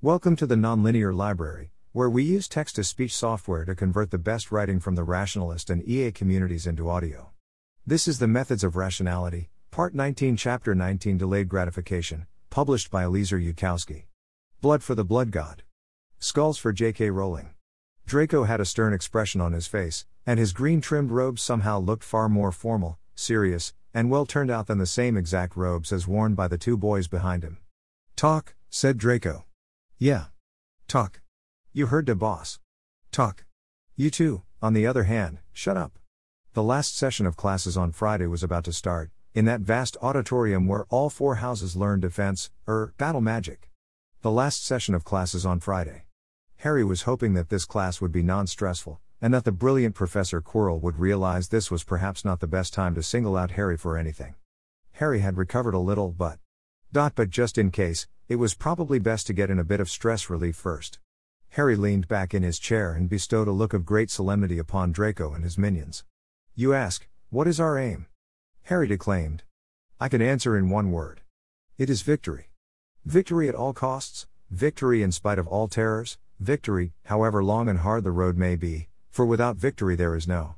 Welcome to the Nonlinear Library, where we use text to speech software to convert the best writing from the rationalist and EA communities into audio. This is The Methods of Rationality, Part 19, Chapter 19 Delayed Gratification, published by Eliezer Yudkowsky. Blood for the Blood God. Skulls for J.K. Rowling. Draco had a stern expression on his face, and his green trimmed robes somehow looked far more formal, serious, and well turned out than the same exact robes as worn by the two boys behind him. Talk, said Draco. Yeah. Talk. You heard the boss. Talk. You two, on the other hand, shut up. The last session of classes on Friday was about to start, in that vast auditorium where all four houses learn defense, er, battle magic. The last session of classes on Friday. Harry was hoping that this class would be non stressful, and that the brilliant Professor Quirrell would realize this was perhaps not the best time to single out Harry for anything. Harry had recovered a little, but. Dot, but just in case, it was probably best to get in a bit of stress relief first. Harry leaned back in his chair and bestowed a look of great solemnity upon Draco and his minions. You ask, what is our aim? Harry declaimed. I can answer in one word. It is victory. Victory at all costs, victory in spite of all terrors, victory, however long and hard the road may be, for without victory there is no.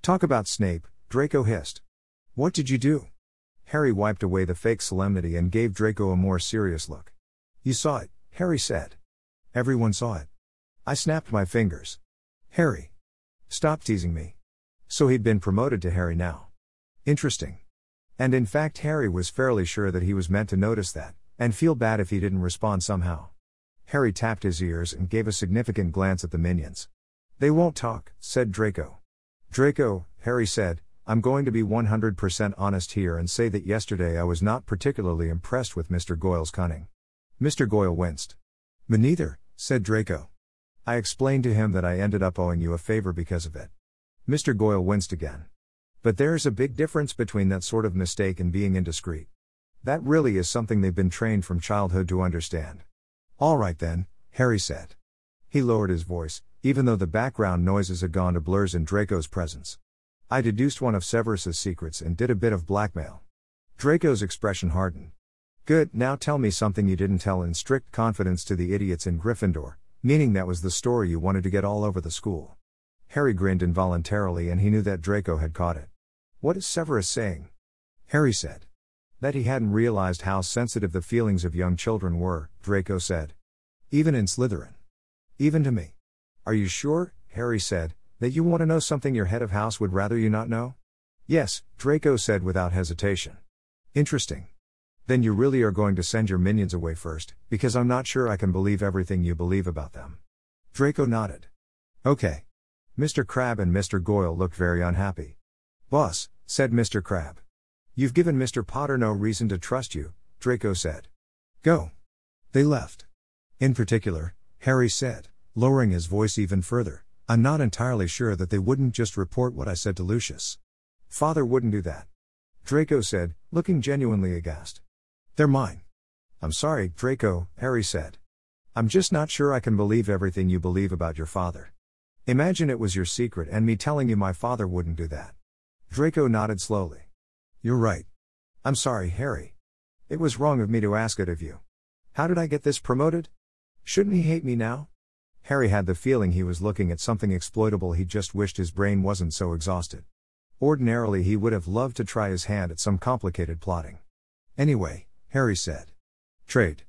Talk about Snape, Draco hissed. What did you do? Harry wiped away the fake solemnity and gave Draco a more serious look. You saw it, Harry said. Everyone saw it. I snapped my fingers. Harry. Stop teasing me. So he'd been promoted to Harry now. Interesting. And in fact, Harry was fairly sure that he was meant to notice that, and feel bad if he didn't respond somehow. Harry tapped his ears and gave a significant glance at the minions. They won't talk, said Draco. Draco, Harry said, I'm going to be 100% honest here and say that yesterday I was not particularly impressed with Mr. Goyle's cunning. Mr. Goyle winced. Me neither, said Draco. I explained to him that I ended up owing you a favor because of it. Mr. Goyle winced again. But there's a big difference between that sort of mistake and being indiscreet. That really is something they've been trained from childhood to understand. All right then, Harry said. He lowered his voice, even though the background noises had gone to blurs in Draco's presence. I deduced one of Severus's secrets and did a bit of blackmail. Draco's expression hardened. Good, now tell me something you didn't tell in strict confidence to the idiots in Gryffindor, meaning that was the story you wanted to get all over the school. Harry grinned involuntarily and he knew that Draco had caught it. What is Severus saying? Harry said. That he hadn't realized how sensitive the feelings of young children were, Draco said. Even in Slytherin. Even to me. Are you sure, Harry said, that you want to know something your head of house would rather you not know? Yes, Draco said without hesitation. Interesting. Then you really are going to send your minions away first, because I'm not sure I can believe everything you believe about them. Draco nodded. Okay. Mr. Crabbe and Mr. Goyle looked very unhappy. Boss, said Mr. Crabbe. You've given Mr. Potter no reason to trust you, Draco said. Go. They left. In particular, Harry said, lowering his voice even further, I'm not entirely sure that they wouldn't just report what I said to Lucius. Father wouldn't do that. Draco said, looking genuinely aghast. They're mine. I'm sorry, Draco, Harry said. I'm just not sure I can believe everything you believe about your father. Imagine it was your secret and me telling you my father wouldn't do that. Draco nodded slowly. You're right. I'm sorry, Harry. It was wrong of me to ask it of you. How did I get this promoted? Shouldn't he hate me now? Harry had the feeling he was looking at something exploitable he just wished his brain wasn't so exhausted. Ordinarily, he would have loved to try his hand at some complicated plotting. Anyway, Harry said. Trade.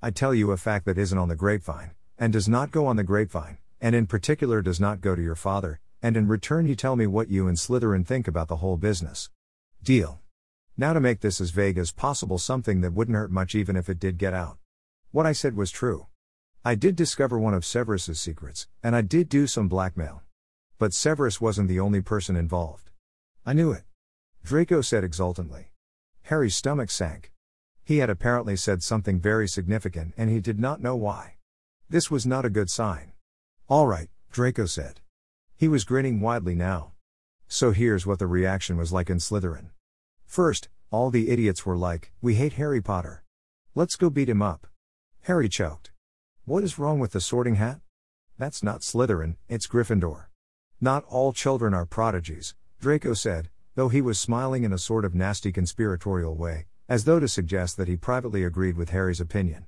I tell you a fact that isn't on the grapevine, and does not go on the grapevine, and in particular does not go to your father, and in return you tell me what you and Slytherin think about the whole business. Deal. Now to make this as vague as possible something that wouldn't hurt much even if it did get out. What I said was true. I did discover one of Severus's secrets, and I did do some blackmail. But Severus wasn't the only person involved. I knew it. Draco said exultantly. Harry's stomach sank. He had apparently said something very significant and he did not know why. This was not a good sign. All right, Draco said. He was grinning widely now. So here's what the reaction was like in Slytherin. First, all the idiots were like, We hate Harry Potter. Let's go beat him up. Harry choked. What is wrong with the sorting hat? That's not Slytherin, it's Gryffindor. Not all children are prodigies, Draco said, though he was smiling in a sort of nasty conspiratorial way, as though to suggest that he privately agreed with Harry's opinion.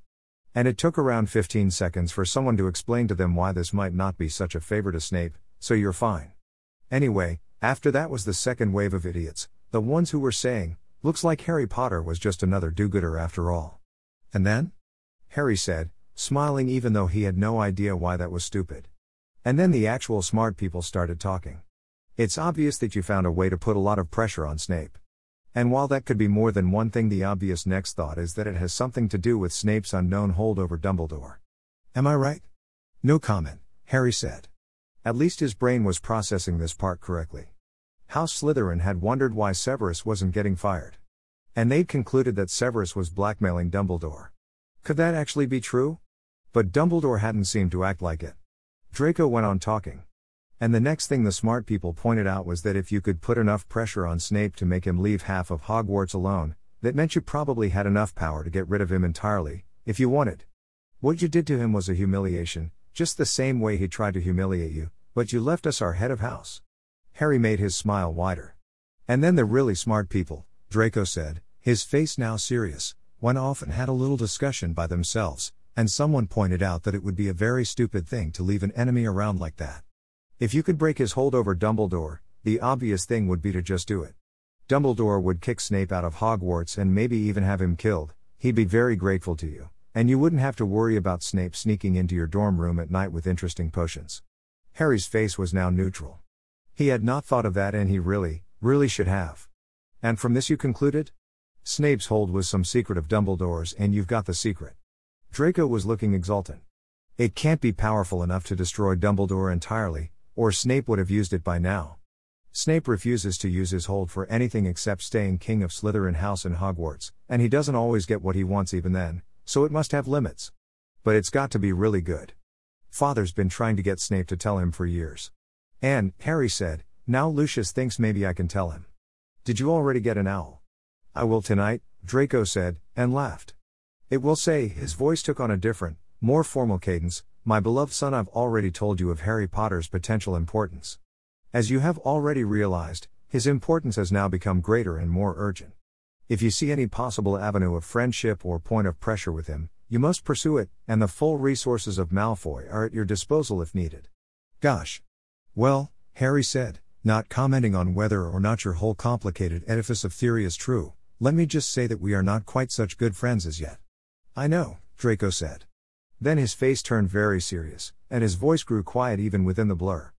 And it took around 15 seconds for someone to explain to them why this might not be such a favor to Snape, so you're fine. Anyway, after that was the second wave of idiots, the ones who were saying, looks like Harry Potter was just another do gooder after all. And then? Harry said, smiling even though he had no idea why that was stupid. And then the actual smart people started talking. It's obvious that you found a way to put a lot of pressure on Snape. And while that could be more than one thing, the obvious next thought is that it has something to do with Snape's unknown hold over Dumbledore. Am I right? No comment, Harry said. At least his brain was processing this part correctly. House Slytherin had wondered why Severus wasn't getting fired. And they'd concluded that Severus was blackmailing Dumbledore. Could that actually be true? But Dumbledore hadn't seemed to act like it. Draco went on talking. And the next thing the smart people pointed out was that if you could put enough pressure on Snape to make him leave half of Hogwarts alone, that meant you probably had enough power to get rid of him entirely, if you wanted. What you did to him was a humiliation, just the same way he tried to humiliate you, but you left us our head of house. Harry made his smile wider. And then the really smart people, Draco said, his face now serious, went off and had a little discussion by themselves, and someone pointed out that it would be a very stupid thing to leave an enemy around like that. If you could break his hold over Dumbledore, the obvious thing would be to just do it. Dumbledore would kick Snape out of Hogwarts and maybe even have him killed, he'd be very grateful to you, and you wouldn't have to worry about Snape sneaking into your dorm room at night with interesting potions. Harry's face was now neutral. He had not thought of that and he really, really should have. And from this you concluded? Snape's hold was some secret of Dumbledore's and you've got the secret. Draco was looking exultant. It can't be powerful enough to destroy Dumbledore entirely, or Snape would have used it by now. Snape refuses to use his hold for anything except staying king of Slytherin House in Hogwarts, and he doesn't always get what he wants even then, so it must have limits. But it's got to be really good. Father's been trying to get Snape to tell him for years. And, Harry said, now Lucius thinks maybe I can tell him. Did you already get an owl? I will tonight, Draco said, and laughed. It will say, his voice took on a different, more formal cadence, my beloved son, I've already told you of Harry Potter's potential importance. As you have already realized, his importance has now become greater and more urgent. If you see any possible avenue of friendship or point of pressure with him, you must pursue it, and the full resources of Malfoy are at your disposal if needed. Gosh. Well, Harry said, not commenting on whether or not your whole complicated edifice of theory is true, let me just say that we are not quite such good friends as yet. I know, Draco said. Then his face turned very serious, and his voice grew quiet even within the blur.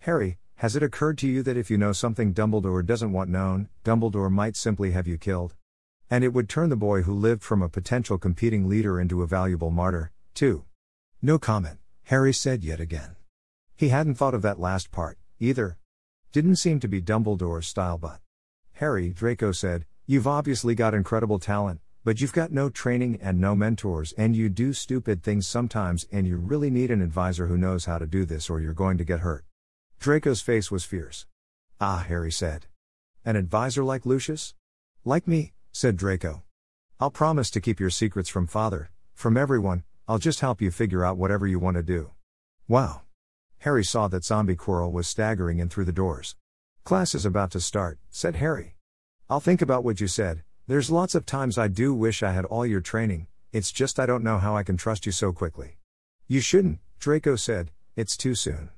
Harry, has it occurred to you that if you know something Dumbledore doesn't want known, Dumbledore might simply have you killed? And it would turn the boy who lived from a potential competing leader into a valuable martyr, too. No comment, Harry said yet again. He hadn't thought of that last part, either. Didn't seem to be Dumbledore's style, but. Harry, Draco said, You've obviously got incredible talent, but you've got no training and no mentors, and you do stupid things sometimes, and you really need an advisor who knows how to do this, or you're going to get hurt. Draco's face was fierce. Ah, Harry said. An advisor like Lucius? Like me, said Draco. I'll promise to keep your secrets from father, from everyone, I'll just help you figure out whatever you want to do. Wow. Harry saw that Zombie Quirrell was staggering in through the doors. Class is about to start, said Harry. I'll think about what you said, there's lots of times I do wish I had all your training, it's just I don't know how I can trust you so quickly. You shouldn't, Draco said, it's too soon.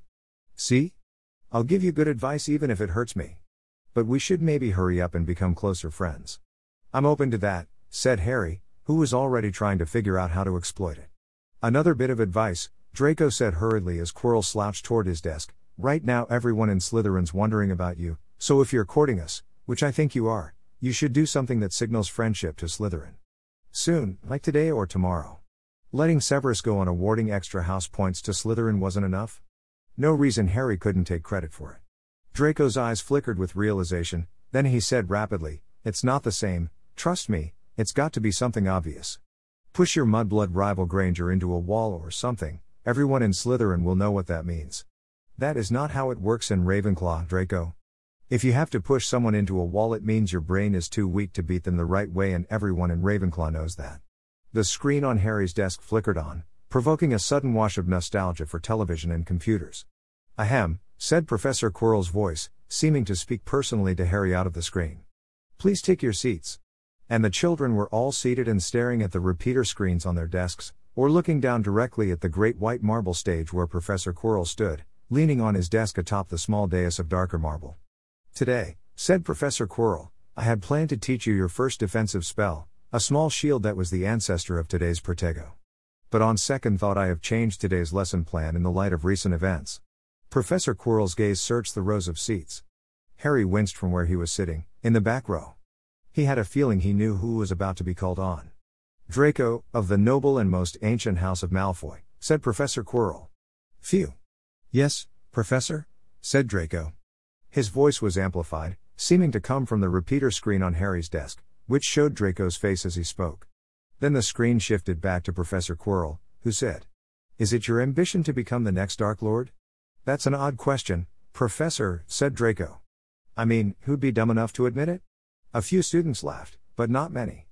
See? I'll give you good advice even if it hurts me. But we should maybe hurry up and become closer friends. I'm open to that, said Harry, who was already trying to figure out how to exploit it. Another bit of advice, Draco said hurriedly as Quirrell slouched toward his desk. Right now, everyone in Slytherin's wondering about you, so if you're courting us, which I think you are, you should do something that signals friendship to Slytherin. Soon, like today or tomorrow. Letting Severus go on awarding extra house points to Slytherin wasn't enough? No reason Harry couldn't take credit for it. Draco's eyes flickered with realization, then he said rapidly, It's not the same, trust me, it's got to be something obvious. Push your mudblood rival Granger into a wall or something, everyone in Slytherin will know what that means. That is not how it works in Ravenclaw, Draco. If you have to push someone into a wall, it means your brain is too weak to beat them the right way, and everyone in Ravenclaw knows that. The screen on Harry's desk flickered on, provoking a sudden wash of nostalgia for television and computers. Ahem, said Professor Quirrell's voice, seeming to speak personally to Harry out of the screen. Please take your seats. And the children were all seated and staring at the repeater screens on their desks, or looking down directly at the great white marble stage where Professor Quirrell stood, leaning on his desk atop the small dais of darker marble. Today, said Professor Quirrell, I had planned to teach you your first defensive spell, a small shield that was the ancestor of today's Protego. But on second thought, I have changed today's lesson plan in the light of recent events. Professor Quirrell's gaze searched the rows of seats. Harry winced from where he was sitting, in the back row. He had a feeling he knew who was about to be called on. Draco, of the noble and most ancient house of Malfoy, said Professor Quirrell. Phew. Yes, Professor? said Draco. His voice was amplified, seeming to come from the repeater screen on Harry's desk, which showed Draco's face as he spoke. Then the screen shifted back to Professor Quirrell, who said, Is it your ambition to become the next Dark Lord? That's an odd question, Professor, said Draco. I mean, who'd be dumb enough to admit it? A few students laughed, but not many.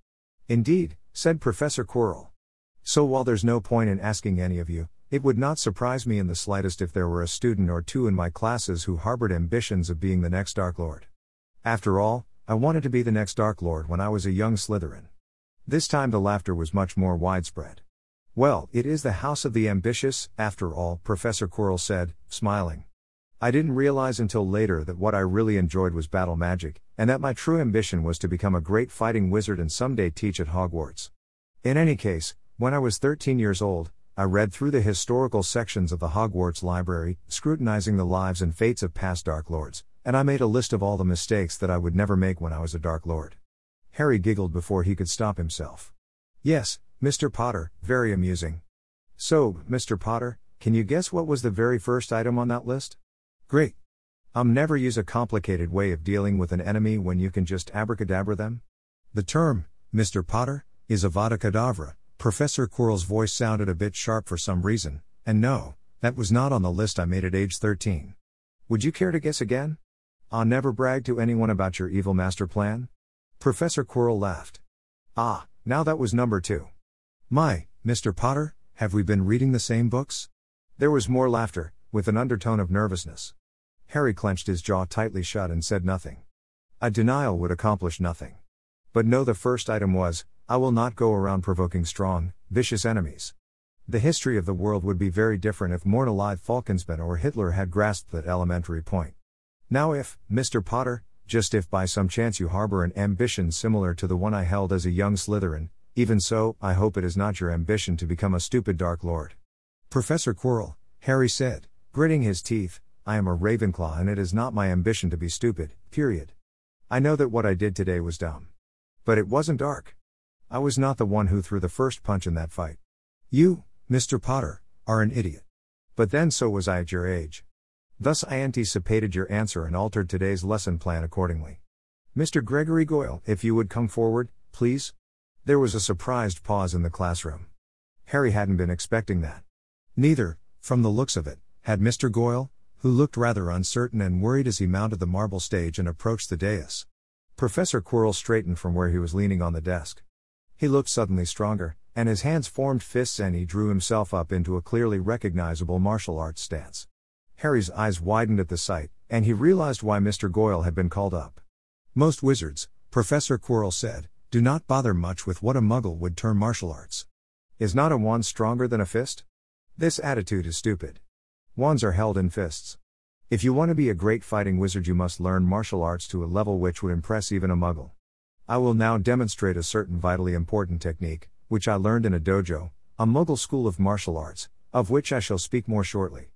Indeed, said Professor Quirrell. So while there's no point in asking any of you, it would not surprise me in the slightest if there were a student or two in my classes who harbored ambitions of being the next Dark Lord. After all, I wanted to be the next Dark Lord when I was a young Slytherin. This time the laughter was much more widespread. Well, it is the house of the ambitious, after all, Professor Quirrell said, smiling. I didn't realize until later that what I really enjoyed was battle magic, and that my true ambition was to become a great fighting wizard and someday teach at Hogwarts. In any case, when I was 13 years old, I read through the historical sections of the Hogwarts library, scrutinizing the lives and fates of past Dark Lords, and I made a list of all the mistakes that I would never make when I was a Dark Lord. Harry giggled before he could stop himself. Yes, Mr. Potter, very amusing. So, Mr. Potter, can you guess what was the very first item on that list? Great. Um, never use a complicated way of dealing with an enemy when you can just abracadabra them? The term, Mr. Potter, is Avada Kedavra. Professor Quirrell's voice sounded a bit sharp for some reason, and no, that was not on the list I made at age 13. Would you care to guess again? I'll never brag to anyone about your evil master plan? Professor Quirrell laughed. Ah, now that was number two. My, Mr. Potter, have we been reading the same books? There was more laughter, with an undertone of nervousness. Harry clenched his jaw tightly shut and said nothing. A denial would accomplish nothing. But no, the first item was I will not go around provoking strong, vicious enemies. The history of the world would be very different if Mornalive Falkensbane or Hitler had grasped that elementary point. Now, if, Mr. Potter, just if by some chance you harbor an ambition similar to the one I held as a young Slytherin, even so, I hope it is not your ambition to become a stupid Dark Lord. Professor Quirrell, Harry said, gritting his teeth, I am a Ravenclaw and it is not my ambition to be stupid, period. I know that what I did today was dumb. But it wasn't dark. I was not the one who threw the first punch in that fight. You, Mr. Potter, are an idiot. But then so was I at your age. Thus I anticipated your answer and altered today's lesson plan accordingly. Mr. Gregory Goyle, if you would come forward, please. There was a surprised pause in the classroom. Harry hadn't been expecting that. Neither, from the looks of it, had Mr. Goyle, who looked rather uncertain and worried as he mounted the marble stage and approached the dais. Professor Quirrell straightened from where he was leaning on the desk. He looked suddenly stronger, and his hands formed fists and he drew himself up into a clearly recognizable martial arts stance. Harry's eyes widened at the sight, and he realized why Mr. Goyle had been called up. Most wizards, Professor Quirrell said, do not bother much with what a muggle would term martial arts. Is not a wand stronger than a fist? This attitude is stupid. Wands are held in fists. If you want to be a great fighting wizard, you must learn martial arts to a level which would impress even a muggle. I will now demonstrate a certain vitally important technique, which I learned in a dojo, a muggle school of martial arts, of which I shall speak more shortly.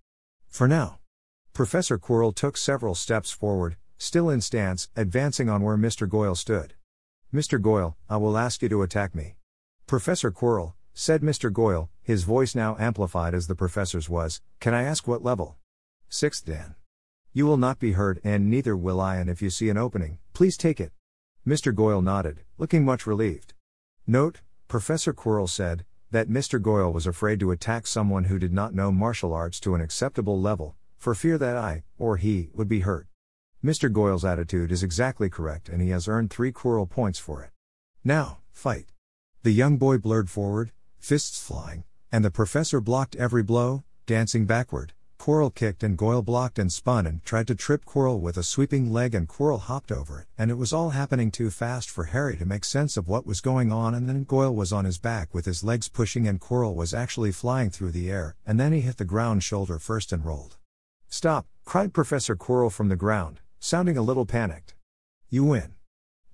For now. Professor Quirrell took several steps forward, still in stance, advancing on where Mr. Goyle stood. Mr. Goyle, I will ask you to attack me. Professor Quirrell, said Mr. Goyle, his voice now amplified as the professor's was, Can I ask what level? Sixth Dan. You will not be hurt and neither will I, and if you see an opening, please take it. Mr. Goyle nodded, looking much relieved. Note, Professor Quirrell said, that Mr. Goyle was afraid to attack someone who did not know martial arts to an acceptable level, for fear that I, or he, would be hurt. Mr. Goyle's attitude is exactly correct, and he has earned three Quirrell points for it. Now, fight. The young boy blurred forward, fists flying, and the professor blocked every blow, dancing backward, Quirrell kicked and Goyle blocked and spun and tried to trip Quirrell with a sweeping leg and Quirrell hopped over it, and it was all happening too fast for Harry to make sense of what was going on and then Goyle was on his back with his legs pushing and Quirrell was actually flying through the air, and then he hit the ground shoulder first and rolled. Stop, cried Professor Quirrell from the ground, sounding a little panicked. You win.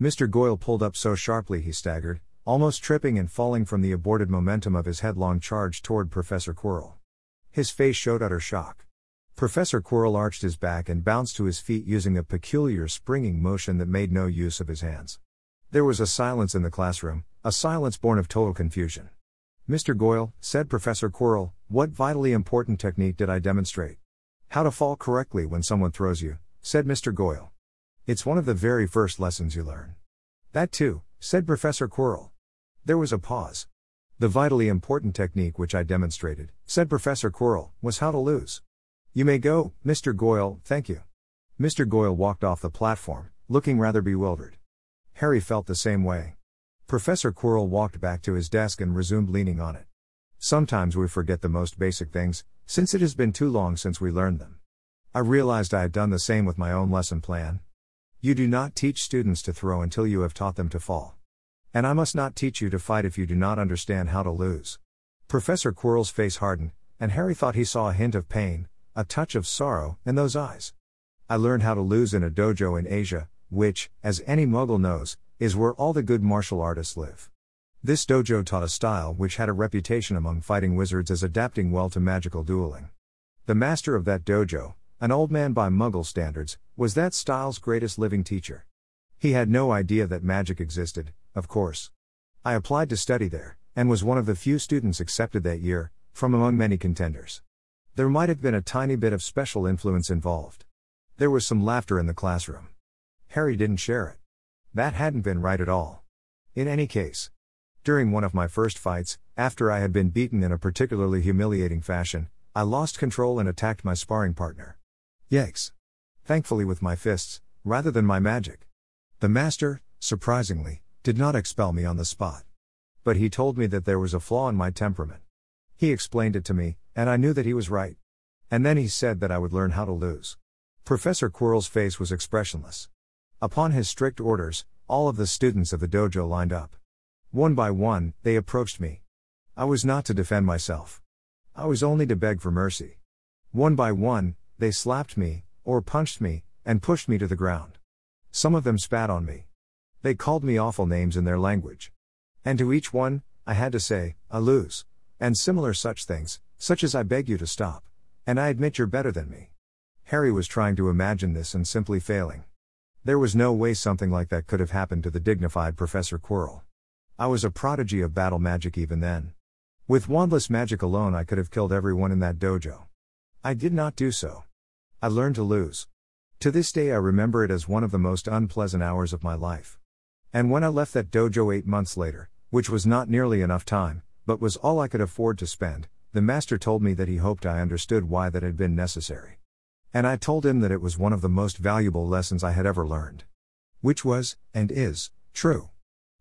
Mr. Goyle pulled up so sharply he staggered, almost tripping and falling from the aborted momentum of his headlong charge toward Professor Quirrell. His face showed utter shock. Professor Quirrell arched his back and bounced to his feet using a peculiar springing motion that made no use of his hands. There was a silence in the classroom, a silence born of total confusion. Mr. Goyle, said Professor Quirrell, what vitally important technique did I demonstrate? How to fall correctly when someone throws you, said Mr. Goyle. It's one of the very first lessons you learn. That too, said Professor Quirrell. There was a pause. The vitally important technique which I demonstrated, said Professor Quirrell, was how to lose. You may go, Mr. Goyle, thank you. Mr. Goyle walked off the platform, looking rather bewildered. Harry felt the same way. Professor Quirrell walked back to his desk and resumed leaning on it. Sometimes we forget the most basic things, since it has been too long since we learned them. I realized I had done the same with my own lesson plan. You do not teach students to throw until you have taught them to fall. And I must not teach you to fight if you do not understand how to lose. Professor Quirrell's face hardened, and Harry thought he saw a hint of pain, a touch of sorrow, in those eyes. I learned how to lose in a dojo in Asia, which, as any muggle knows, is where all the good martial artists live. This dojo taught a style which had a reputation among fighting wizards as adapting well to magical dueling. The master of that dojo, an old man by muggle standards, was that style's greatest living teacher. He had no idea that magic existed, of course. I applied to study there, and was one of the few students accepted that year, from among many contenders. There might have been a tiny bit of special influence involved. There was some laughter in the classroom. Harry didn't share it. That hadn't been right at all. In any case, during one of my first fights, after I had been beaten in a particularly humiliating fashion, I lost control and attacked my sparring partner. Yikes! Thankfully, with my fists, rather than my magic. The master, surprisingly, did not expel me on the spot. But he told me that there was a flaw in my temperament. He explained it to me, and I knew that he was right. And then he said that I would learn how to lose. Professor Quirrell's face was expressionless. Upon his strict orders, all of the students of the dojo lined up. One by one, they approached me. I was not to defend myself. I was only to beg for mercy. One by one, they slapped me, or punched me, and pushed me to the ground. Some of them spat on me. They called me awful names in their language. And to each one, I had to say, I lose. And similar such things, such as I beg you to stop. And I admit you're better than me. Harry was trying to imagine this and simply failing. There was no way something like that could have happened to the dignified Professor Quirrell. I was a prodigy of battle magic even then. With wandless magic alone, I could have killed everyone in that dojo. I did not do so. I learned to lose. To this day, I remember it as one of the most unpleasant hours of my life. And when I left that dojo eight months later, which was not nearly enough time, but was all I could afford to spend, the master told me that he hoped I understood why that had been necessary. And I told him that it was one of the most valuable lessons I had ever learned. Which was, and is, true.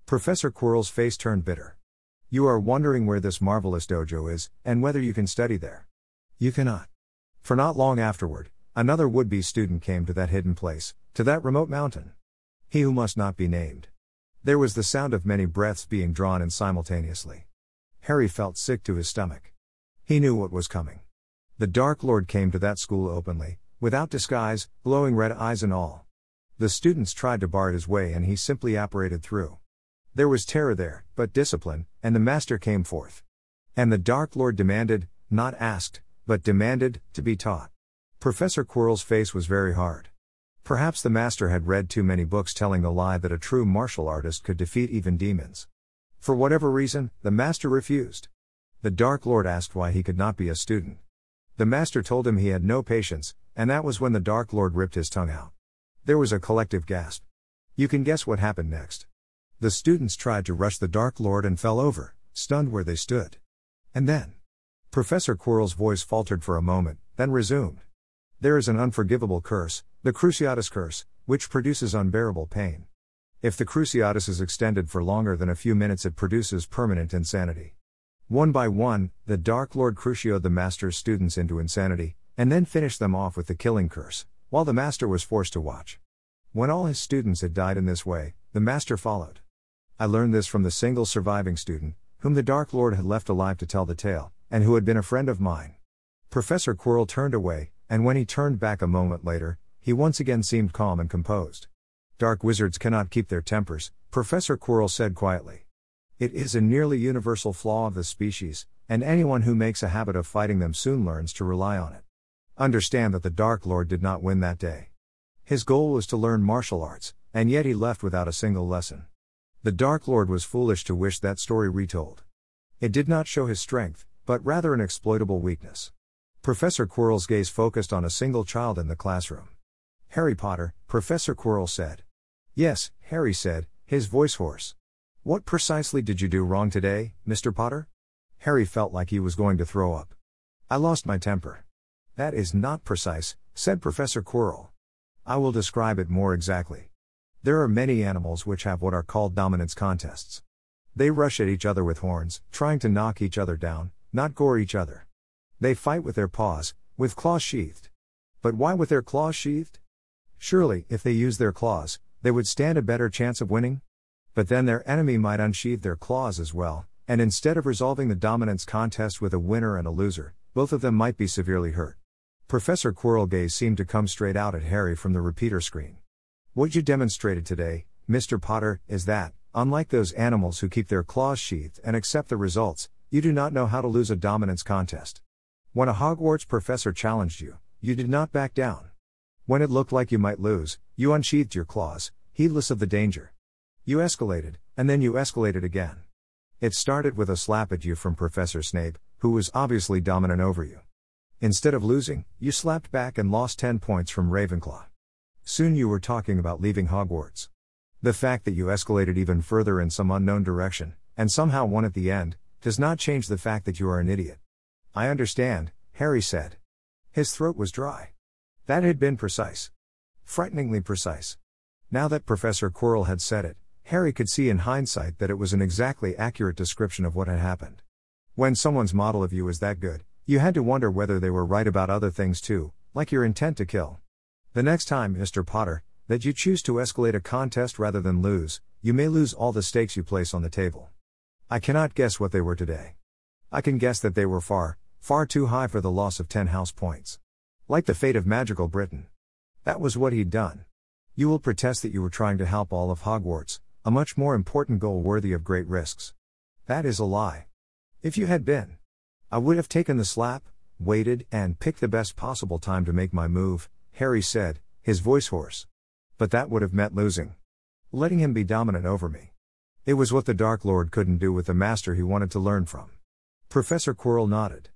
Professor Quirrell's face turned bitter. You are wondering where this marvelous dojo is, and whether you can study there. You cannot. For not long afterward, another would be student came to that hidden place, to that remote mountain. He who must not be named. There was the sound of many breaths being drawn in simultaneously. Harry felt sick to his stomach. He knew what was coming. The Dark Lord came to that school openly, without disguise, glowing red eyes and all. The students tried to bar his way and he simply apparated through. There was terror there, but discipline, and the Master came forth. And the Dark Lord demanded, not asked, but demanded, to be taught. Professor Quirrell's face was very hard. Perhaps the master had read too many books telling the lie that a true martial artist could defeat even demons. For whatever reason, the master refused. The Dark Lord asked why he could not be a student. The master told him he had no patience, and that was when the Dark Lord ripped his tongue out. There was a collective gasp. You can guess what happened next. The students tried to rush the Dark Lord and fell over, stunned where they stood. And then. Professor Quirrell's voice faltered for a moment, then resumed. There is an unforgivable curse, the Cruciatus curse, which produces unbearable pain. If the Cruciatus is extended for longer than a few minutes, it produces permanent insanity. One by one, the Dark Lord crucioed the Master's students into insanity, and then finished them off with the killing curse, while the master was forced to watch. When all his students had died in this way, the master followed. I learned this from the single surviving student, whom the Dark Lord had left alive to tell the tale, and who had been a friend of mine. Professor Quirrell turned away, and when he turned back a moment later, he once again seemed calm and composed. Dark wizards cannot keep their tempers, Professor Quirrell said quietly. It is a nearly universal flaw of the species, and anyone who makes a habit of fighting them soon learns to rely on it. Understand that the Dark Lord did not win that day. His goal was to learn martial arts, and yet he left without a single lesson. The Dark Lord was foolish to wish that story retold. It did not show his strength, but rather an exploitable weakness. Professor Quirrell's gaze focused on a single child in the classroom. Harry Potter, Professor Quirrell said. Yes, Harry said, his voice hoarse. What precisely did you do wrong today, Mr. Potter? Harry felt like he was going to throw up. I lost my temper. That is not precise, said Professor Quirrell. I will describe it more exactly. There are many animals which have what are called dominance contests. They rush at each other with horns, trying to knock each other down, not gore each other. They fight with their paws, with claws sheathed. But why with their claws sheathed? Surely, if they use their claws, they would stand a better chance of winning? But then their enemy might unsheathe their claws as well, and instead of resolving the dominance contest with a winner and a loser, both of them might be severely hurt. Professor Quirrell gaze seemed to come straight out at Harry from the repeater screen. What you demonstrated today, Mr. Potter, is that, unlike those animals who keep their claws sheathed and accept the results, you do not know how to lose a dominance contest. When a Hogwarts professor challenged you, you did not back down. When it looked like you might lose, you unsheathed your claws, heedless of the danger. You escalated, and then you escalated again. It started with a slap at you from Professor Snape, who was obviously dominant over you. Instead of losing, you slapped back and lost 10 points from Ravenclaw. Soon you were talking about leaving Hogwarts. The fact that you escalated even further in some unknown direction, and somehow won at the end, does not change the fact that you are an idiot. I understand, Harry said. His throat was dry. That had been precise. Frighteningly precise. Now that Professor Quirrell had said it, Harry could see in hindsight that it was an exactly accurate description of what had happened. When someone's model of you is that good, you had to wonder whether they were right about other things too, like your intent to kill. The next time, Mr. Potter, that you choose to escalate a contest rather than lose, you may lose all the stakes you place on the table. I cannot guess what they were today. I can guess that they were far, far too high for the loss of 10 house points. Like the fate of Magical Britain. That was what he'd done. You will protest that you were trying to help all of Hogwarts, a much more important goal worthy of great risks. That is a lie. If you had been, I would have taken the slap, waited, and picked the best possible time to make my move, Harry said, his voice hoarse. But that would have meant losing. Letting him be dominant over me. It was what the Dark Lord couldn't do with the master he wanted to learn from. Professor Quirrell nodded.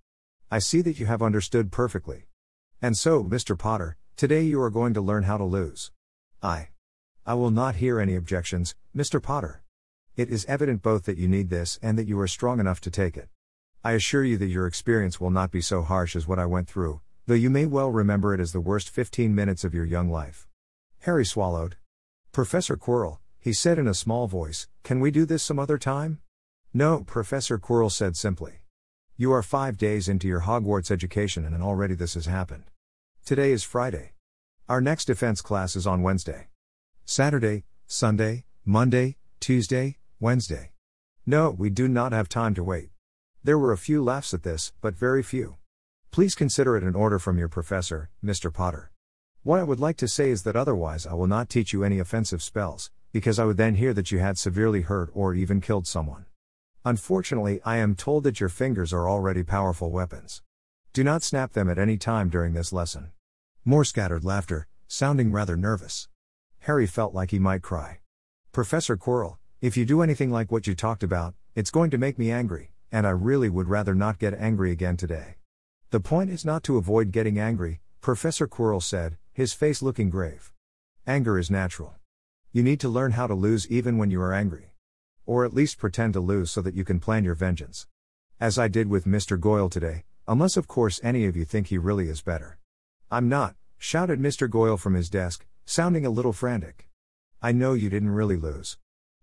I see that you have understood perfectly. And so, Mr. Potter, today you are going to learn how to lose. I. I will not hear any objections, Mr. Potter. It is evident both that you need this and that you are strong enough to take it. I assure you that your experience will not be so harsh as what I went through, though you may well remember it as the worst 15 minutes of your young life. Harry swallowed. Professor Quirrell, he said in a small voice, can we do this some other time? No, Professor Quirrell said simply. You are five days into your Hogwarts education and already this has happened. Today is Friday. Our next defense class is on Wednesday. Saturday, Sunday, Monday, Tuesday, Wednesday. No, we do not have time to wait. There were a few laughs at this, but very few. Please consider it an order from your professor, Mr. Potter. What I would like to say is that otherwise I will not teach you any offensive spells, because I would then hear that you had severely hurt or even killed someone. Unfortunately, I am told that your fingers are already powerful weapons. Do not snap them at any time during this lesson. More scattered laughter, sounding rather nervous. Harry felt like he might cry. Professor Quirrell, if you do anything like what you talked about, it's going to make me angry, and I really would rather not get angry again today. The point is not to avoid getting angry, Professor Quirrell said, his face looking grave. Anger is natural. You need to learn how to lose even when you are angry. Or at least pretend to lose so that you can plan your vengeance. As I did with Mr. Goyle today, unless of course any of you think he really is better. I'm not, shouted Mr. Goyle from his desk, sounding a little frantic. I know you didn't really lose.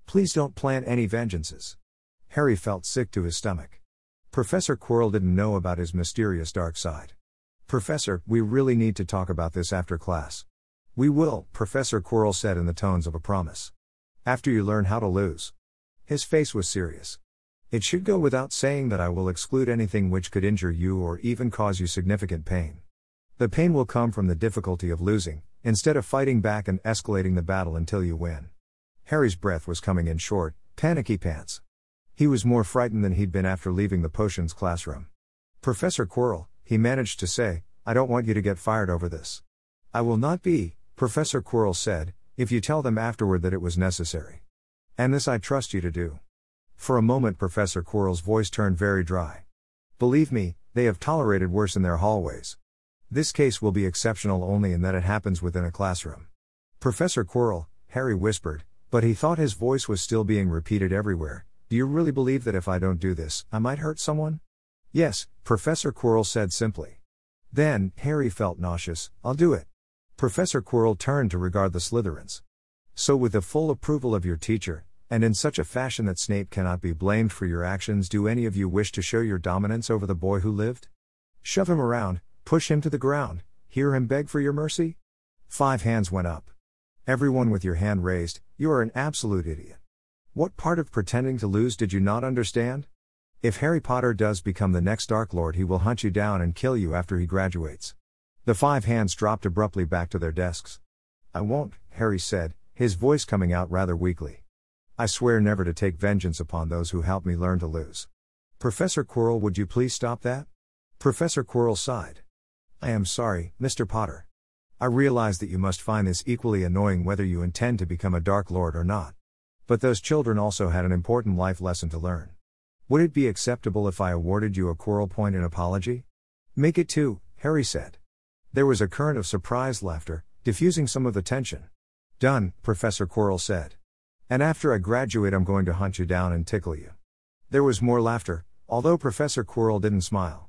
Please don't plan any vengeances. Harry felt sick to his stomach. Professor Quirrell didn't know about his mysterious dark side. Professor, we really need to talk about this after class. We will, Professor Quirrell said in the tones of a promise. After you learn how to lose. His face was serious. It should go without saying that I will exclude anything which could injure you or even cause you significant pain. The pain will come from the difficulty of losing, instead of fighting back and escalating the battle until you win. Harry's breath was coming in short, panicky pants. He was more frightened than he'd been after leaving the potions classroom. Professor Quirrell, he managed to say, I don't want you to get fired over this. I will not be, Professor Quirrell said, if you tell them afterward that it was necessary. And this I trust you to do. For a moment, Professor Quirrell's voice turned very dry. Believe me, they have tolerated worse in their hallways. This case will be exceptional only in that it happens within a classroom. Professor Quirrell, Harry whispered, but he thought his voice was still being repeated everywhere. Do you really believe that if I don't do this, I might hurt someone? Yes, Professor Quirrell said simply. Then, Harry felt nauseous, I'll do it. Professor Quirrell turned to regard the Slytherins. So, with the full approval of your teacher, and in such a fashion that Snape cannot be blamed for your actions, do any of you wish to show your dominance over the boy who lived? Shove him around, push him to the ground, hear him beg for your mercy? Five hands went up. Everyone with your hand raised, you are an absolute idiot. What part of pretending to lose did you not understand? If Harry Potter does become the next Dark Lord, he will hunt you down and kill you after he graduates. The five hands dropped abruptly back to their desks. I won't, Harry said, his voice coming out rather weakly. I swear never to take vengeance upon those who helped me learn to lose. Professor Quirrell, would you please stop that? Professor Quirrell sighed. I am sorry, Mr. Potter. I realize that you must find this equally annoying whether you intend to become a Dark Lord or not. But those children also had an important life lesson to learn. Would it be acceptable if I awarded you a Quirrell point in apology? Make it two, Harry said. There was a current of surprised laughter, diffusing some of the tension. Done, Professor Quirrell said. And after I graduate, I'm going to hunt you down and tickle you. There was more laughter, although Professor Quirrell didn't smile.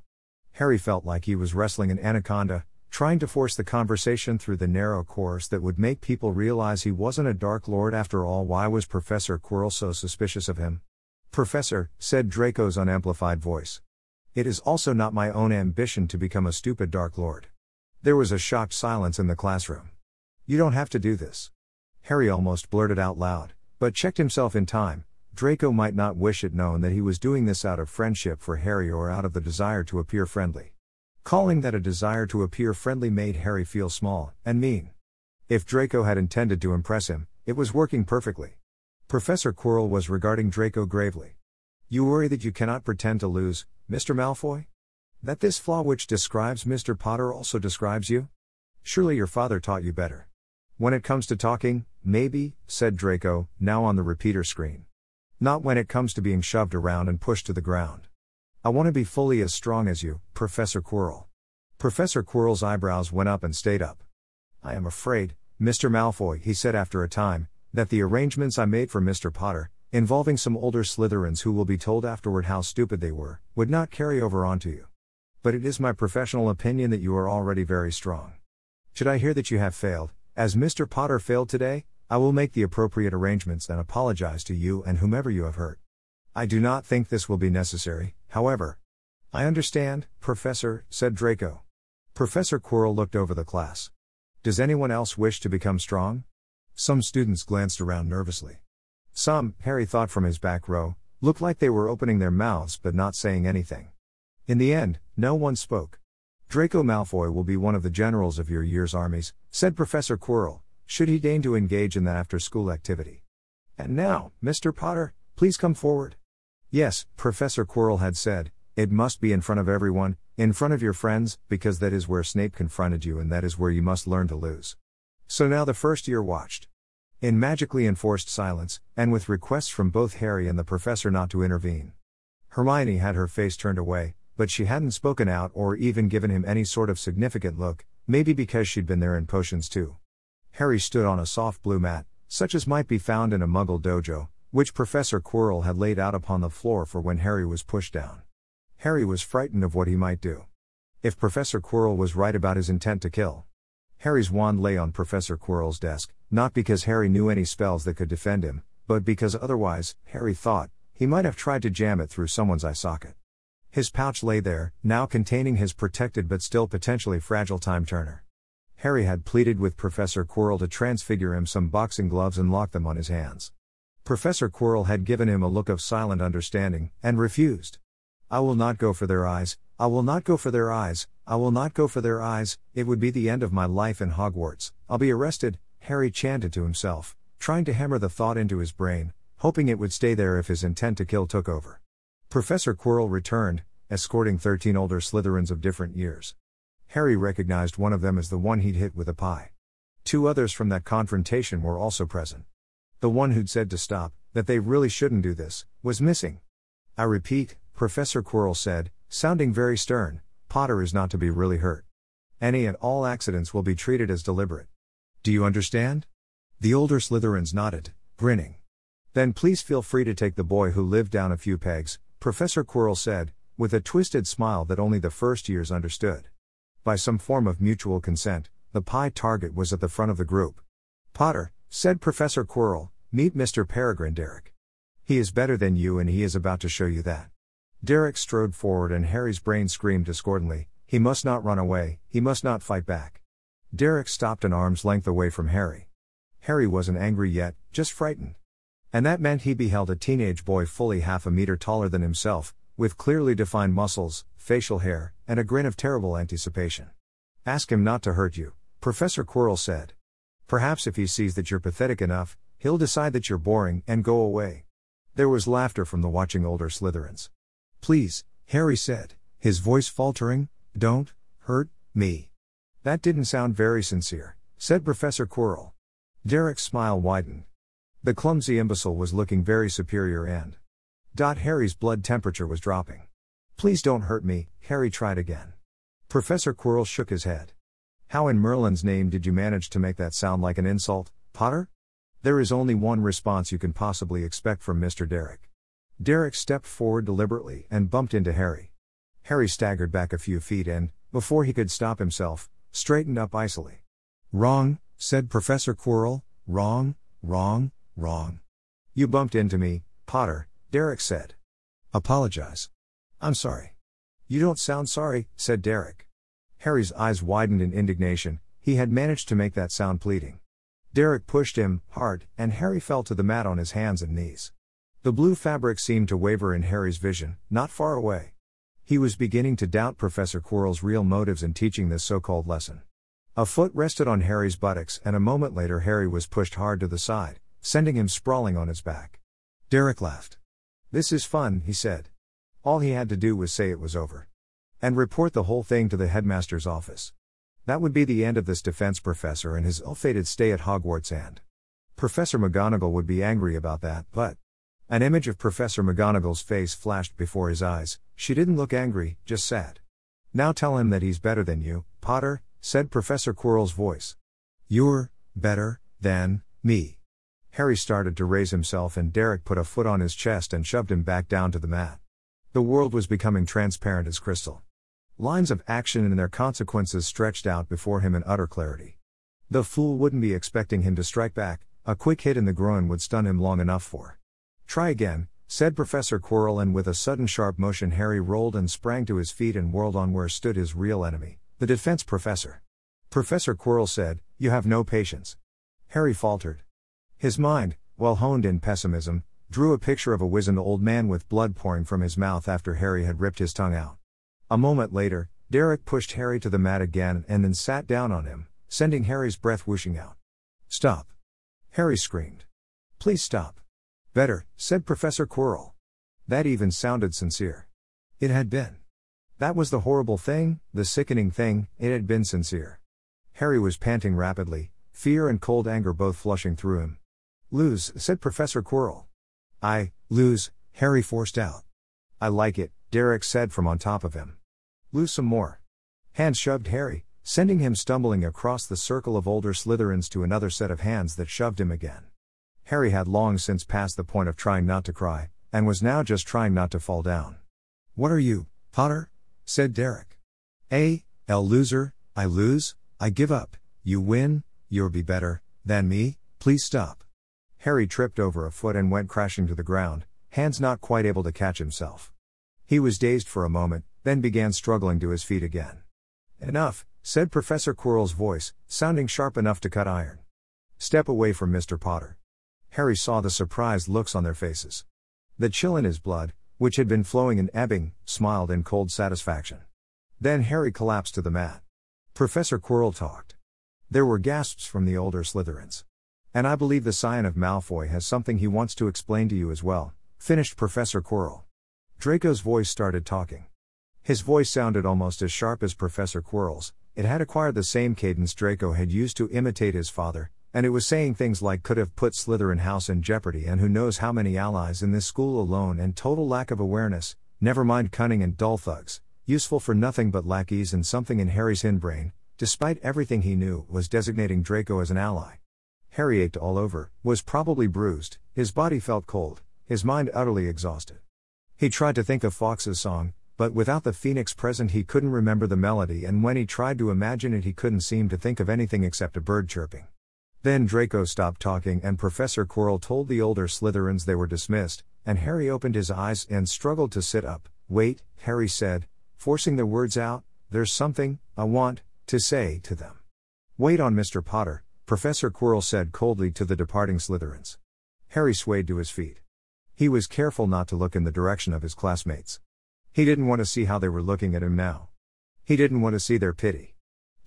Harry felt like he was wrestling an anaconda, trying to force the conversation through the narrow course that would make people realize he wasn't a Dark Lord after all. Why was Professor Quirrell so suspicious of him? Professor, said Draco's unamplified voice. It is also not my own ambition to become a stupid Dark Lord. There was a shocked silence in the classroom. You don't have to do this. Harry almost blurted out loud, but checked himself in time. Draco might not wish it known that he was doing this out of friendship for Harry or out of the desire to appear friendly. Calling that a desire to appear friendly made Harry feel small and mean. If Draco had intended to impress him, it was working perfectly. Professor Quirrell was regarding Draco gravely. You worry that you cannot pretend to lose, Mr. Malfoy? That this flaw which describes Mr. Potter also describes you? Surely your father taught you better. When it comes to talking, maybe, said Draco, now on the repeater screen. Not when it comes to being shoved around and pushed to the ground. I want to be fully as strong as you, Professor Quirrell. Professor Quirrell's eyebrows went up and stayed up. I am afraid, Mr. Malfoy, he said after a time, that the arrangements I made for Mr. Potter, involving some older Slytherins who will be told afterward how stupid they were, would not carry over onto you. But it is my professional opinion that you are already very strong. Should I hear that you have failed, as Mr. Potter failed today, I will make the appropriate arrangements and apologize to you and whomever you have hurt. I do not think this will be necessary, however. I understand, Professor, said Draco. Professor Quirrell looked over the class. Does anyone else wish to become strong? Some students glanced around nervously. Some, Harry thought from his back row, looked like they were opening their mouths but not saying anything. In the end, no one spoke. Draco Malfoy will be one of the generals of your year's armies, said Professor Quirrell, should he deign to engage in the after school activity. And now, Mr. Potter, please come forward. Yes, Professor Quirrell had said, it must be in front of everyone, in front of your friends, because that is where Snape confronted you and that is where you must learn to lose. So now the first year watched. In magically enforced silence, and with requests from both Harry and the professor not to intervene. Hermione had her face turned away, but she hadn't spoken out or even given him any sort of significant look, maybe because she'd been there in potions too. Harry stood on a soft blue mat, such as might be found in a muggle dojo, which Professor Quirrell had laid out upon the floor for when Harry was pushed down. Harry was frightened of what he might do. If Professor Quirrell was right about his intent to kill. Harry's wand lay on Professor Quirrell's desk, not because Harry knew any spells that could defend him, but because otherwise, Harry thought, he might have tried to jam it through someone's eye socket. His pouch lay there, now containing his protected but still potentially fragile time turner. Harry had pleaded with Professor Quirrell to transfigure him some boxing gloves and lock them on his hands. Professor Quirrell had given him a look of silent understanding, and refused. I will not go for their eyes, I will not go for their eyes, I will not go for their eyes, it would be the end of my life in Hogwarts, I'll be arrested, Harry chanted to himself, trying to hammer the thought into his brain, hoping it would stay there if his intent to kill took over. Professor Quirrell returned, escorting 13 older Slytherins of different years. Harry recognized one of them as the one he'd hit with a pie. Two others from that confrontation were also present. The one who'd said to stop, that they really shouldn't do this, was missing. I repeat, Professor Quirrell said, sounding very stern, Potter is not to be really hurt. Any and all accidents will be treated as deliberate. Do you understand? The older Slytherins nodded, grinning. Then please feel free to take the boy who lived down a few pegs, Professor Quirrell said, with a twisted smile that only the first years understood. By some form of mutual consent, the pie target was at the front of the group. Potter, said Professor Quirrell, meet Mr. Peregrine Derrick. He is better than you and he is about to show you that. Derrick strode forward and Harry's brain screamed discordantly, he must not run away, he must not fight back. Derrick stopped an arm's length away from Harry. Harry wasn't angry yet, just frightened. And that meant he beheld a teenage boy fully half a meter taller than himself, with clearly defined muscles, facial hair, and a grin of terrible anticipation. Ask him not to hurt you, Professor Quirrell said. Perhaps if he sees that you're pathetic enough, he'll decide that you're boring and go away. There was laughter from the watching older Slytherins. Please, Harry said, his voice faltering, don't hurt me. That didn't sound very sincere, said Professor Quirrell. Derrick's smile widened. The clumsy imbecile was looking very superior and. Dot Harry's blood temperature was dropping. Please don't hurt me, Harry tried again. Professor Quirrell shook his head. How in Merlin's name did you manage to make that sound like an insult, Potter? There is only one response you can possibly expect from Mr. Derrick. Derrick stepped forward deliberately and bumped into Harry. Harry staggered back a few feet and, before he could stop himself, straightened up icily. Wrong, said Professor Quirrell, wrong, wrong, wrong. You bumped into me, Potter, Derrick said. Apologize. I'm sorry. You don't sound sorry, said Derrick. Harry's eyes widened in indignation, he had managed to make that sound pleading. Derrick pushed him, hard, and Harry fell to the mat on his hands and knees. The blue fabric seemed to waver in Harry's vision, not far away. He was beginning to doubt Professor Quirrell's real motives in teaching this so called lesson. A foot rested on Harry's buttocks, and a moment later, Harry was pushed hard to the side, sending him sprawling on his back. Derrick laughed. This is fun, he said. All he had to do was say it was over. And report the whole thing to the headmaster's office. That would be the end of this defense professor and his ill fated stay at Hogwarts, and Professor McGonagall would be angry about that, but. An image of Professor McGonagall's face flashed before his eyes, she didn't look angry, just sad. Now tell him that he's better than you, Potter, said Professor Quirrell's voice. You're better than me. Harry started to raise himself, and Derrick put a foot on his chest and shoved him back down to the mat. The world was becoming transparent as crystal. Lines of action and their consequences stretched out before him in utter clarity. The fool wouldn't be expecting him to strike back, a quick hit in the groin would stun him long enough for. Try again, said Professor Quirrell, and with a sudden sharp motion, Harry rolled and sprang to his feet and whirled on where stood his real enemy, the defense professor. Professor Quirrell said, You have no patience. Harry faltered. His mind, well honed in pessimism, drew a picture of a wizened old man with blood pouring from his mouth after Harry had ripped his tongue out. A moment later, Derrick pushed Harry to the mat again and then sat down on him, sending Harry's breath whooshing out. Stop! Harry screamed. Please stop. Better, said Professor Quirrell. That even sounded sincere. It had been. That was the horrible thing, the sickening thing, it had been sincere. Harry was panting rapidly, fear and cold anger both flushing through him. Lose, said Professor Quirrell. I, lose, Harry forced out. I like it, Derrick said from on top of him. Lose some more. Hands shoved Harry, sending him stumbling across the circle of older Slytherins to another set of hands that shoved him again. Harry had long since passed the point of trying not to cry, and was now just trying not to fall down. What are you, Potter? said Derrick. A, L loser, I lose, I give up, you win, you'll be better than me, please stop. Harry tripped over a foot and went crashing to the ground, hands not quite able to catch himself. He was dazed for a moment, then began struggling to his feet again. Enough, said Professor Quirrell's voice, sounding sharp enough to cut iron. Step away from Mr. Potter. Harry saw the surprised looks on their faces. The chill in his blood, which had been flowing and ebbing, smiled in cold satisfaction. Then Harry collapsed to the mat. Professor Quirrell talked. There were gasps from the older Slytherins. And I believe the scion of Malfoy has something he wants to explain to you as well, finished Professor Quirrell. Draco's voice started talking. His voice sounded almost as sharp as Professor Quirrell's, it had acquired the same cadence Draco had used to imitate his father, and it was saying things like could have put Slytherin House in jeopardy and who knows how many allies in this school alone and total lack of awareness, never mind cunning and dull thugs, useful for nothing but lackeys and something in Harry's hindbrain, despite everything he knew, was designating Draco as an ally. Harry ached all over, was probably bruised, his body felt cold, his mind utterly exhausted. He tried to think of Fawkes's song, but without the phoenix present he couldn't remember the melody and when he tried to imagine it he couldn't seem to think of anything except a bird chirping. Then Draco stopped talking and Professor Quirrell told the older Slytherins they were dismissed, and Harry opened his eyes and struggled to sit up. Wait, Harry said, forcing the words out, there's something, I want, to say to them. Wait on Mr. Potter, Professor Quirrell said coldly to the departing Slytherins. Harry swayed to his feet. He was careful not to look in the direction of his classmates. He didn't want to see how they were looking at him now. He didn't want to see their pity.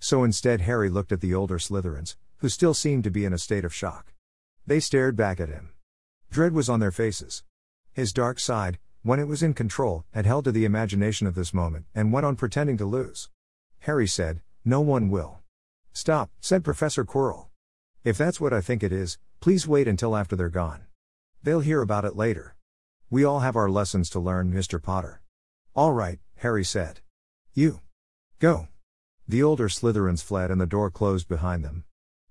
So instead, Harry looked at the older Slytherins, who still seemed to be in a state of shock. They stared back at him. Dread was on their faces. His dark side, when it was in control, had held to the imagination of this moment and went on pretending to lose. Harry said, No one will. Stop, said Professor Quirrell. If that's what I think it is, please wait until after they're gone. They'll hear about it later. We all have our lessons to learn, Mr. Potter. All right, Harry said. You. Go. The older Slytherins fled and the door closed behind them.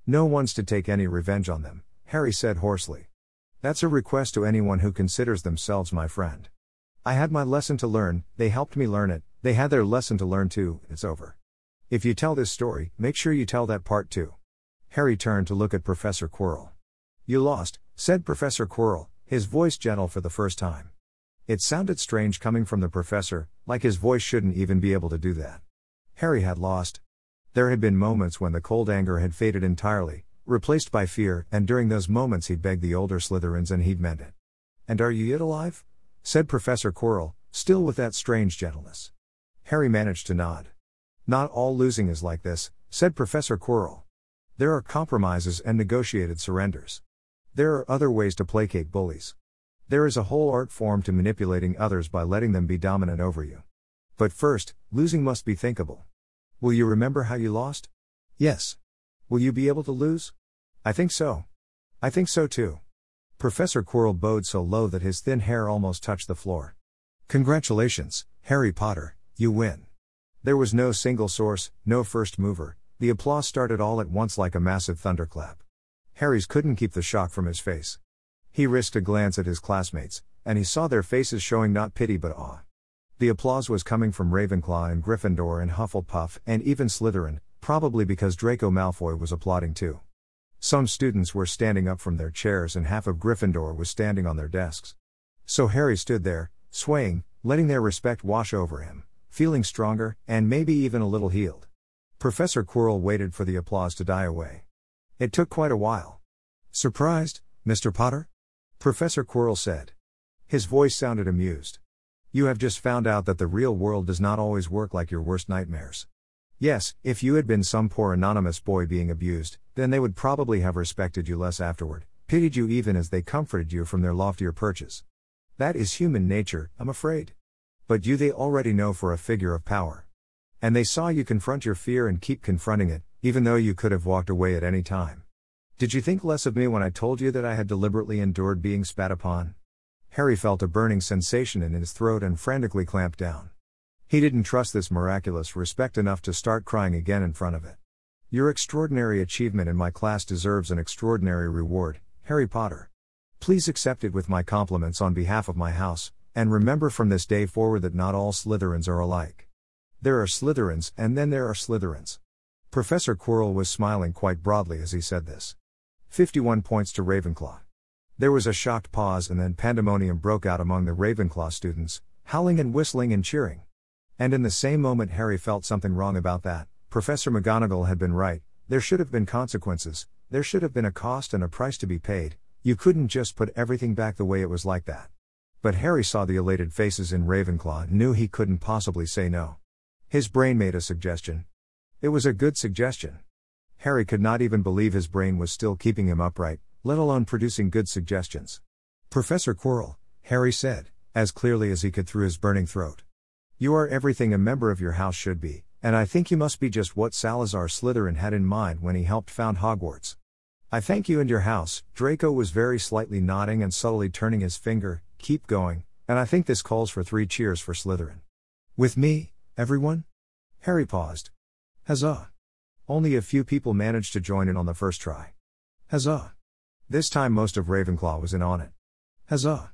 No one's to take any revenge on them, Harry said hoarsely. That's a request to anyone who considers themselves my friend. I had my lesson to learn, they helped me learn it, they had their lesson to learn too, it's over. If you tell this story, make sure you tell that part too. Harry turned to look at Professor Quirrell. You lost, said Professor Quirrell, his voice gentle for the first time. It sounded strange coming from the professor, like his voice shouldn't even be able to do that. Harry had lost, there had been moments when the cold anger had faded entirely, replaced by fear, and during those moments he'd begged the older Slytherins and he'd meant it. And are you yet alive? said Professor Quirrell, still with that strange gentleness. Harry managed to nod. Not all losing is like this, said Professor Quirrell. There are compromises and negotiated surrenders. There are other ways to placate bullies. There is a whole art form to manipulating others by letting them be dominant over you. But first, losing must be thinkable. Will you remember how you lost? Yes. Will you be able to lose? I think so. I think so too. Professor Quirrell bowed so low that his thin hair almost touched the floor. Congratulations, Harry Potter, you win. There was no single source, no first mover, the applause started all at once like a massive thunderclap. Harry's couldn't keep the shock from his face. He risked a glance at his classmates, and he saw their faces showing not pity but awe. The applause was coming from Ravenclaw and Gryffindor and Hufflepuff and even Slytherin, probably because Draco Malfoy was applauding too. Some students were standing up from their chairs and half of Gryffindor was standing on their desks. So Harry stood there, swaying, letting their respect wash over him, feeling stronger, and maybe even a little healed. Professor Quirrell waited for the applause to die away. It took quite a while. Surprised, Mr. Potter? Professor Quirrell said. His voice sounded amused. You have just found out that the real world does not always work like your worst nightmares. Yes, if you had been some poor anonymous boy being abused, then they would probably have respected you less afterward, pitied you even as they comforted you from their loftier perches. That is human nature, I'm afraid. But you they already know for a figure of power. And they saw you confront your fear and keep confronting it, even though you could have walked away at any time. Did you think less of me when I told you that I had deliberately endured being spat upon? Harry felt a burning sensation in his throat and frantically clamped down. He didn't trust this miraculous respect enough to start crying again in front of it. Your extraordinary achievement in my class deserves an extraordinary reward, Harry Potter. Please accept it with my compliments on behalf of my house, and remember from this day forward that not all Slytherins are alike. There are Slytherins, and then there are Slytherins. Professor Quirrell was smiling quite broadly as he said this. 51 points to Ravenclaw. There was a shocked pause and then pandemonium broke out among the Ravenclaw students, howling and whistling and cheering. And in the same moment, Harry felt something wrong about that. Professor McGonagall had been right, there should have been consequences, there should have been a cost and a price to be paid, you couldn't just put everything back the way it was like that. But Harry saw the elated faces in Ravenclaw and knew he couldn't possibly say no. His brain made a suggestion. It was a good suggestion. Harry could not even believe his brain was still keeping him upright, let alone producing good suggestions. Professor Quirrell, Harry said, as clearly as he could through his burning throat. You are everything a member of your house should be, and I think you must be just what Salazar Slytherin had in mind when he helped found Hogwarts. I thank you and your house. Draco was very slightly nodding and subtly turning his finger, keep going, and I think this calls for three cheers for Slytherin. With me, everyone? Harry paused. Huzzah! Only a few people managed to join in on the first try. Huzzah! This time most of Ravenclaw was in on it. Huzzah!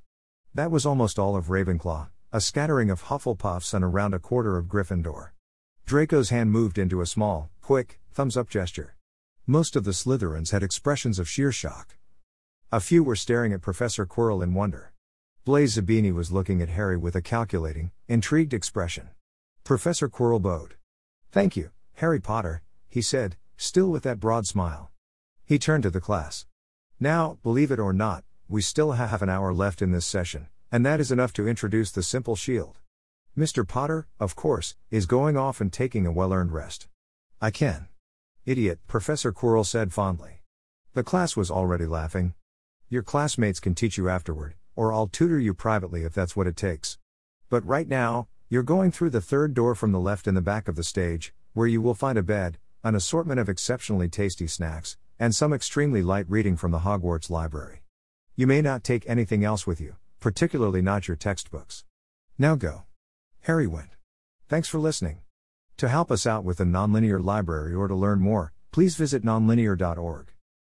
That was almost all of Ravenclaw, a scattering of Hufflepuffs and around a quarter of Gryffindor. Draco's hand moved into a small, quick, thumbs up gesture. Most of the Slytherins had expressions of sheer shock. A few were staring at Professor Quirrell in wonder. Blaise Zabini was looking at Harry with a calculating, intrigued expression. Professor Quirrell bowed. Thank you, Harry Potter, he said, still with that broad smile. He turned to the class. Now, believe it or not, we still have an hour left in this session, and that is enough to introduce the simple shield. Mr. Potter, of course, is going off and taking a well earned rest. I can. Idiot, Professor Quirrell said fondly. The class was already laughing. Your classmates can teach you afterward, or I'll tutor you privately if that's what it takes. But right now, you're going through the third door from the left in the back of the stage, where you will find a bed, an assortment of exceptionally tasty snacks, and some extremely light reading from the Hogwarts library. You may not take anything else with you, particularly not your textbooks. Now go. Harry went. Thanks for listening. To help us out with the Nonlinear Library or to learn more, please visit nonlinear.org.